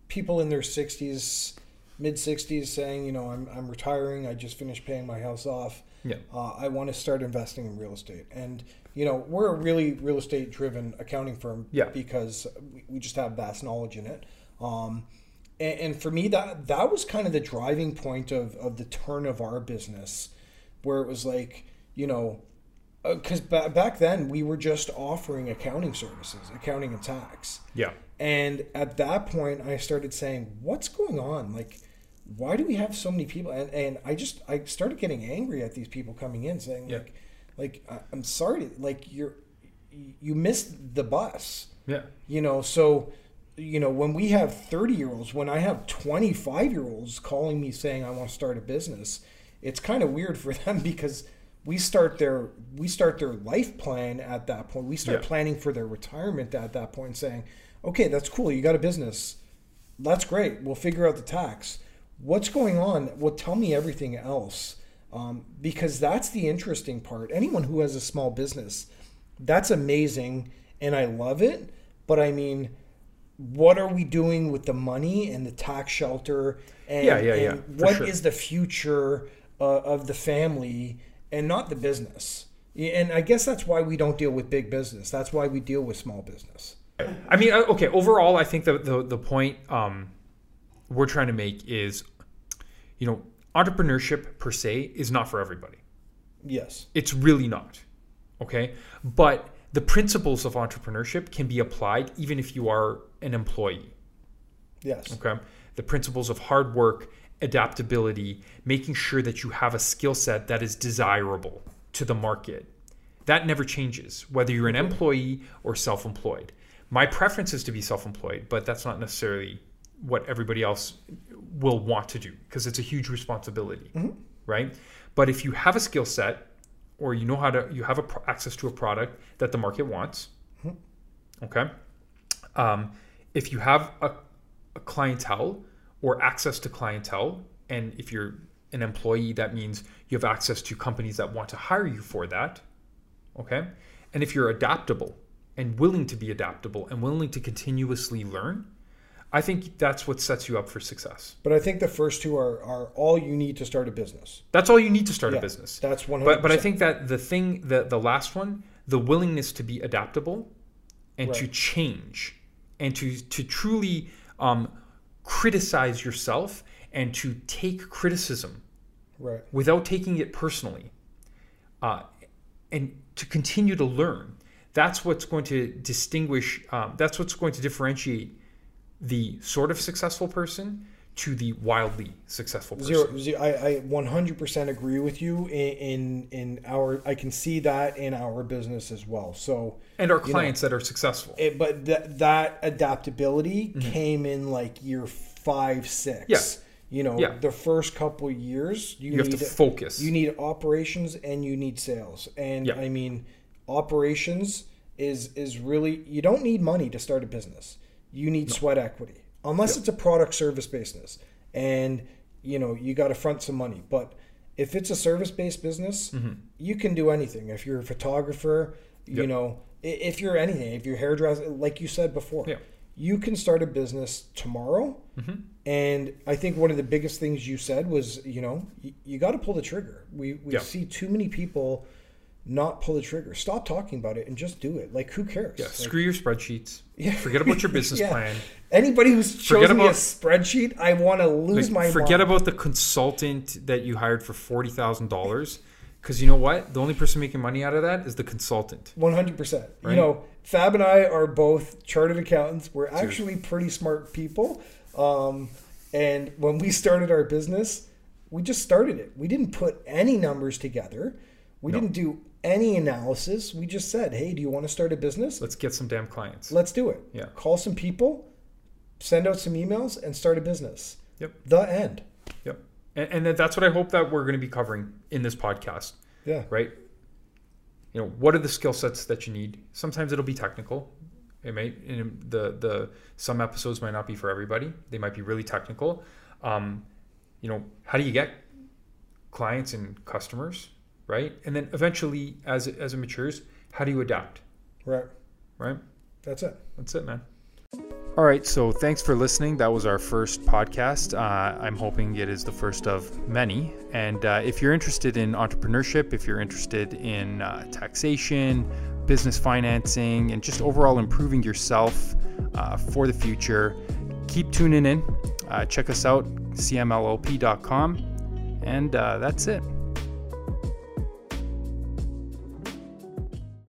people in their sixties, mid sixties saying, you know, I'm I'm retiring, I just finished paying my house off. Yeah. Uh, I want to start investing in real estate. And, you know, we're a really real estate driven accounting firm Yeah. because we, just have vast knowledge in it. Um, and, and for me that that was kind of the driving point of of the turn of our business where it was like you know because ba- back then we were just offering accounting services accounting and tax Yeah. and at that point i started saying what's going on like why do we have so many people and, and i just i started getting angry at these people coming in saying Yeah. like like i'm sorry like you're you missed the bus. Yeah. you know so you know when we have 30 year olds when i have 25 year olds calling me saying i want to start a business it's kind of weird for (laughs) them because we start their we start their life plan at that point. We start Yeah. planning for their retirement at that point saying okay that's cool you got a business. That's great we'll figure out the tax. What's going on? Well tell me everything else um, because that's the interesting part anyone who has a small business that's amazing and i love it but i mean what are we doing with the money and the tax shelter and, Yeah, yeah, yeah, what is sure. the future uh, of the family and not the business and i guess that's why we don't deal with big business that's why we deal with small business I mean, uh, okay. Overall, I think the the, the point um, we're trying to make is, you know, entrepreneurship per se is not for everybody. yes It's really not. Okay, but the principles of entrepreneurship can be applied even if you are an employee. yes Okay. The principles of hard work, adaptability, making sure that you have a skill set that is desirable to the market. That never changes, whether you're an mm-hmm. employee or self employed. My preference is to be self employed, but that's not necessarily what everybody else will want to do because it's a huge responsibility, right? But if you have a skill set or you know how to, you have a, pro- access to a product that the market wants, okay? Um, if you have a, a clientele or access to clientele, and if you're an employee, that means you have access to companies that want to hire you for that. Okay. And if you're adaptable and willing to be adaptable and willing to continuously learn, I think that's what sets you up for success. but i think the first two are, are all you need to start a business That's all you need to start Yeah, a business. that's 100 But but I think that the thing the the last one, the willingness to be adaptable and to change and to to truly um, criticize yourself and to take criticism right without taking it personally, uh, and to continue to learn. That's what's going to distinguish. Um, that's what's going to differentiate the sort of successful person to the wildly successful person. Zero, zero I, I 100% agree with you in, in in our I can see that in our business as well. So, and our you know, clients that are successful. it, but that that adaptability came in like year five, six. Mm-hmm. Yeah. You know, Yeah. the first couple of years, you, You have need to focus. You need operations and you need sales. And Yeah. I mean, operations is is really you don't need money to start a business. You need sweat equity. Unless it's a product service business and you know, you got to front some money. But if it's a service-based business, Mm-hmm. you can do anything. If you're a photographer, you know, if you're anything, if you're hairdresser, like you said before, Yeah. you can start a business tomorrow. Mm-hmm. And I think one of the biggest things you said was, you know, you, you got to pull the trigger. We we Yeah. see too many people not pull the trigger. Stop talking about it and just do it. Like who cares? Yeah, Like, screw your spreadsheets. Yeah. Forget about your business (laughs) Yeah. plan. Anybody who's Forget chosen me a spreadsheet, I want to lose Like, my forget mind. about the consultant that you hired for forty thousand dollars, because you know what? The only person making money out of that is the consultant. One hundred percent. You know, Fab and I are both chartered accountants. We're actually pretty smart people. Um, and when we started our business, we just started it. We didn't put any numbers together. We No. didn't do any analysis. We just said, "Hey, do you want to start a business? Let's get some damn clients. Let's do it. Yeah. Call some people, send out some emails, and start a business." Yep. The end. Yep. And, and that's what I hope that we're going to be covering in this podcast, Yeah. right? You know, what are the skill sets that you need? Sometimes it'll be technical. It may in the the some episodes might not be for everybody. They might be really technical. Um, you know, how do you get clients and customers, right? And then eventually, as it, as it matures, how do you adapt, Right. right? That's it. That's it, man. All right, so thanks for listening. That was our first podcast. Uh, I'm hoping it is the first of many. And uh, if you're interested in entrepreneurship, if you're interested in uh, taxation, business financing, and just overall improving yourself uh, for the future, keep tuning in. Uh, check us out, cmllp.com. And uh, that's it.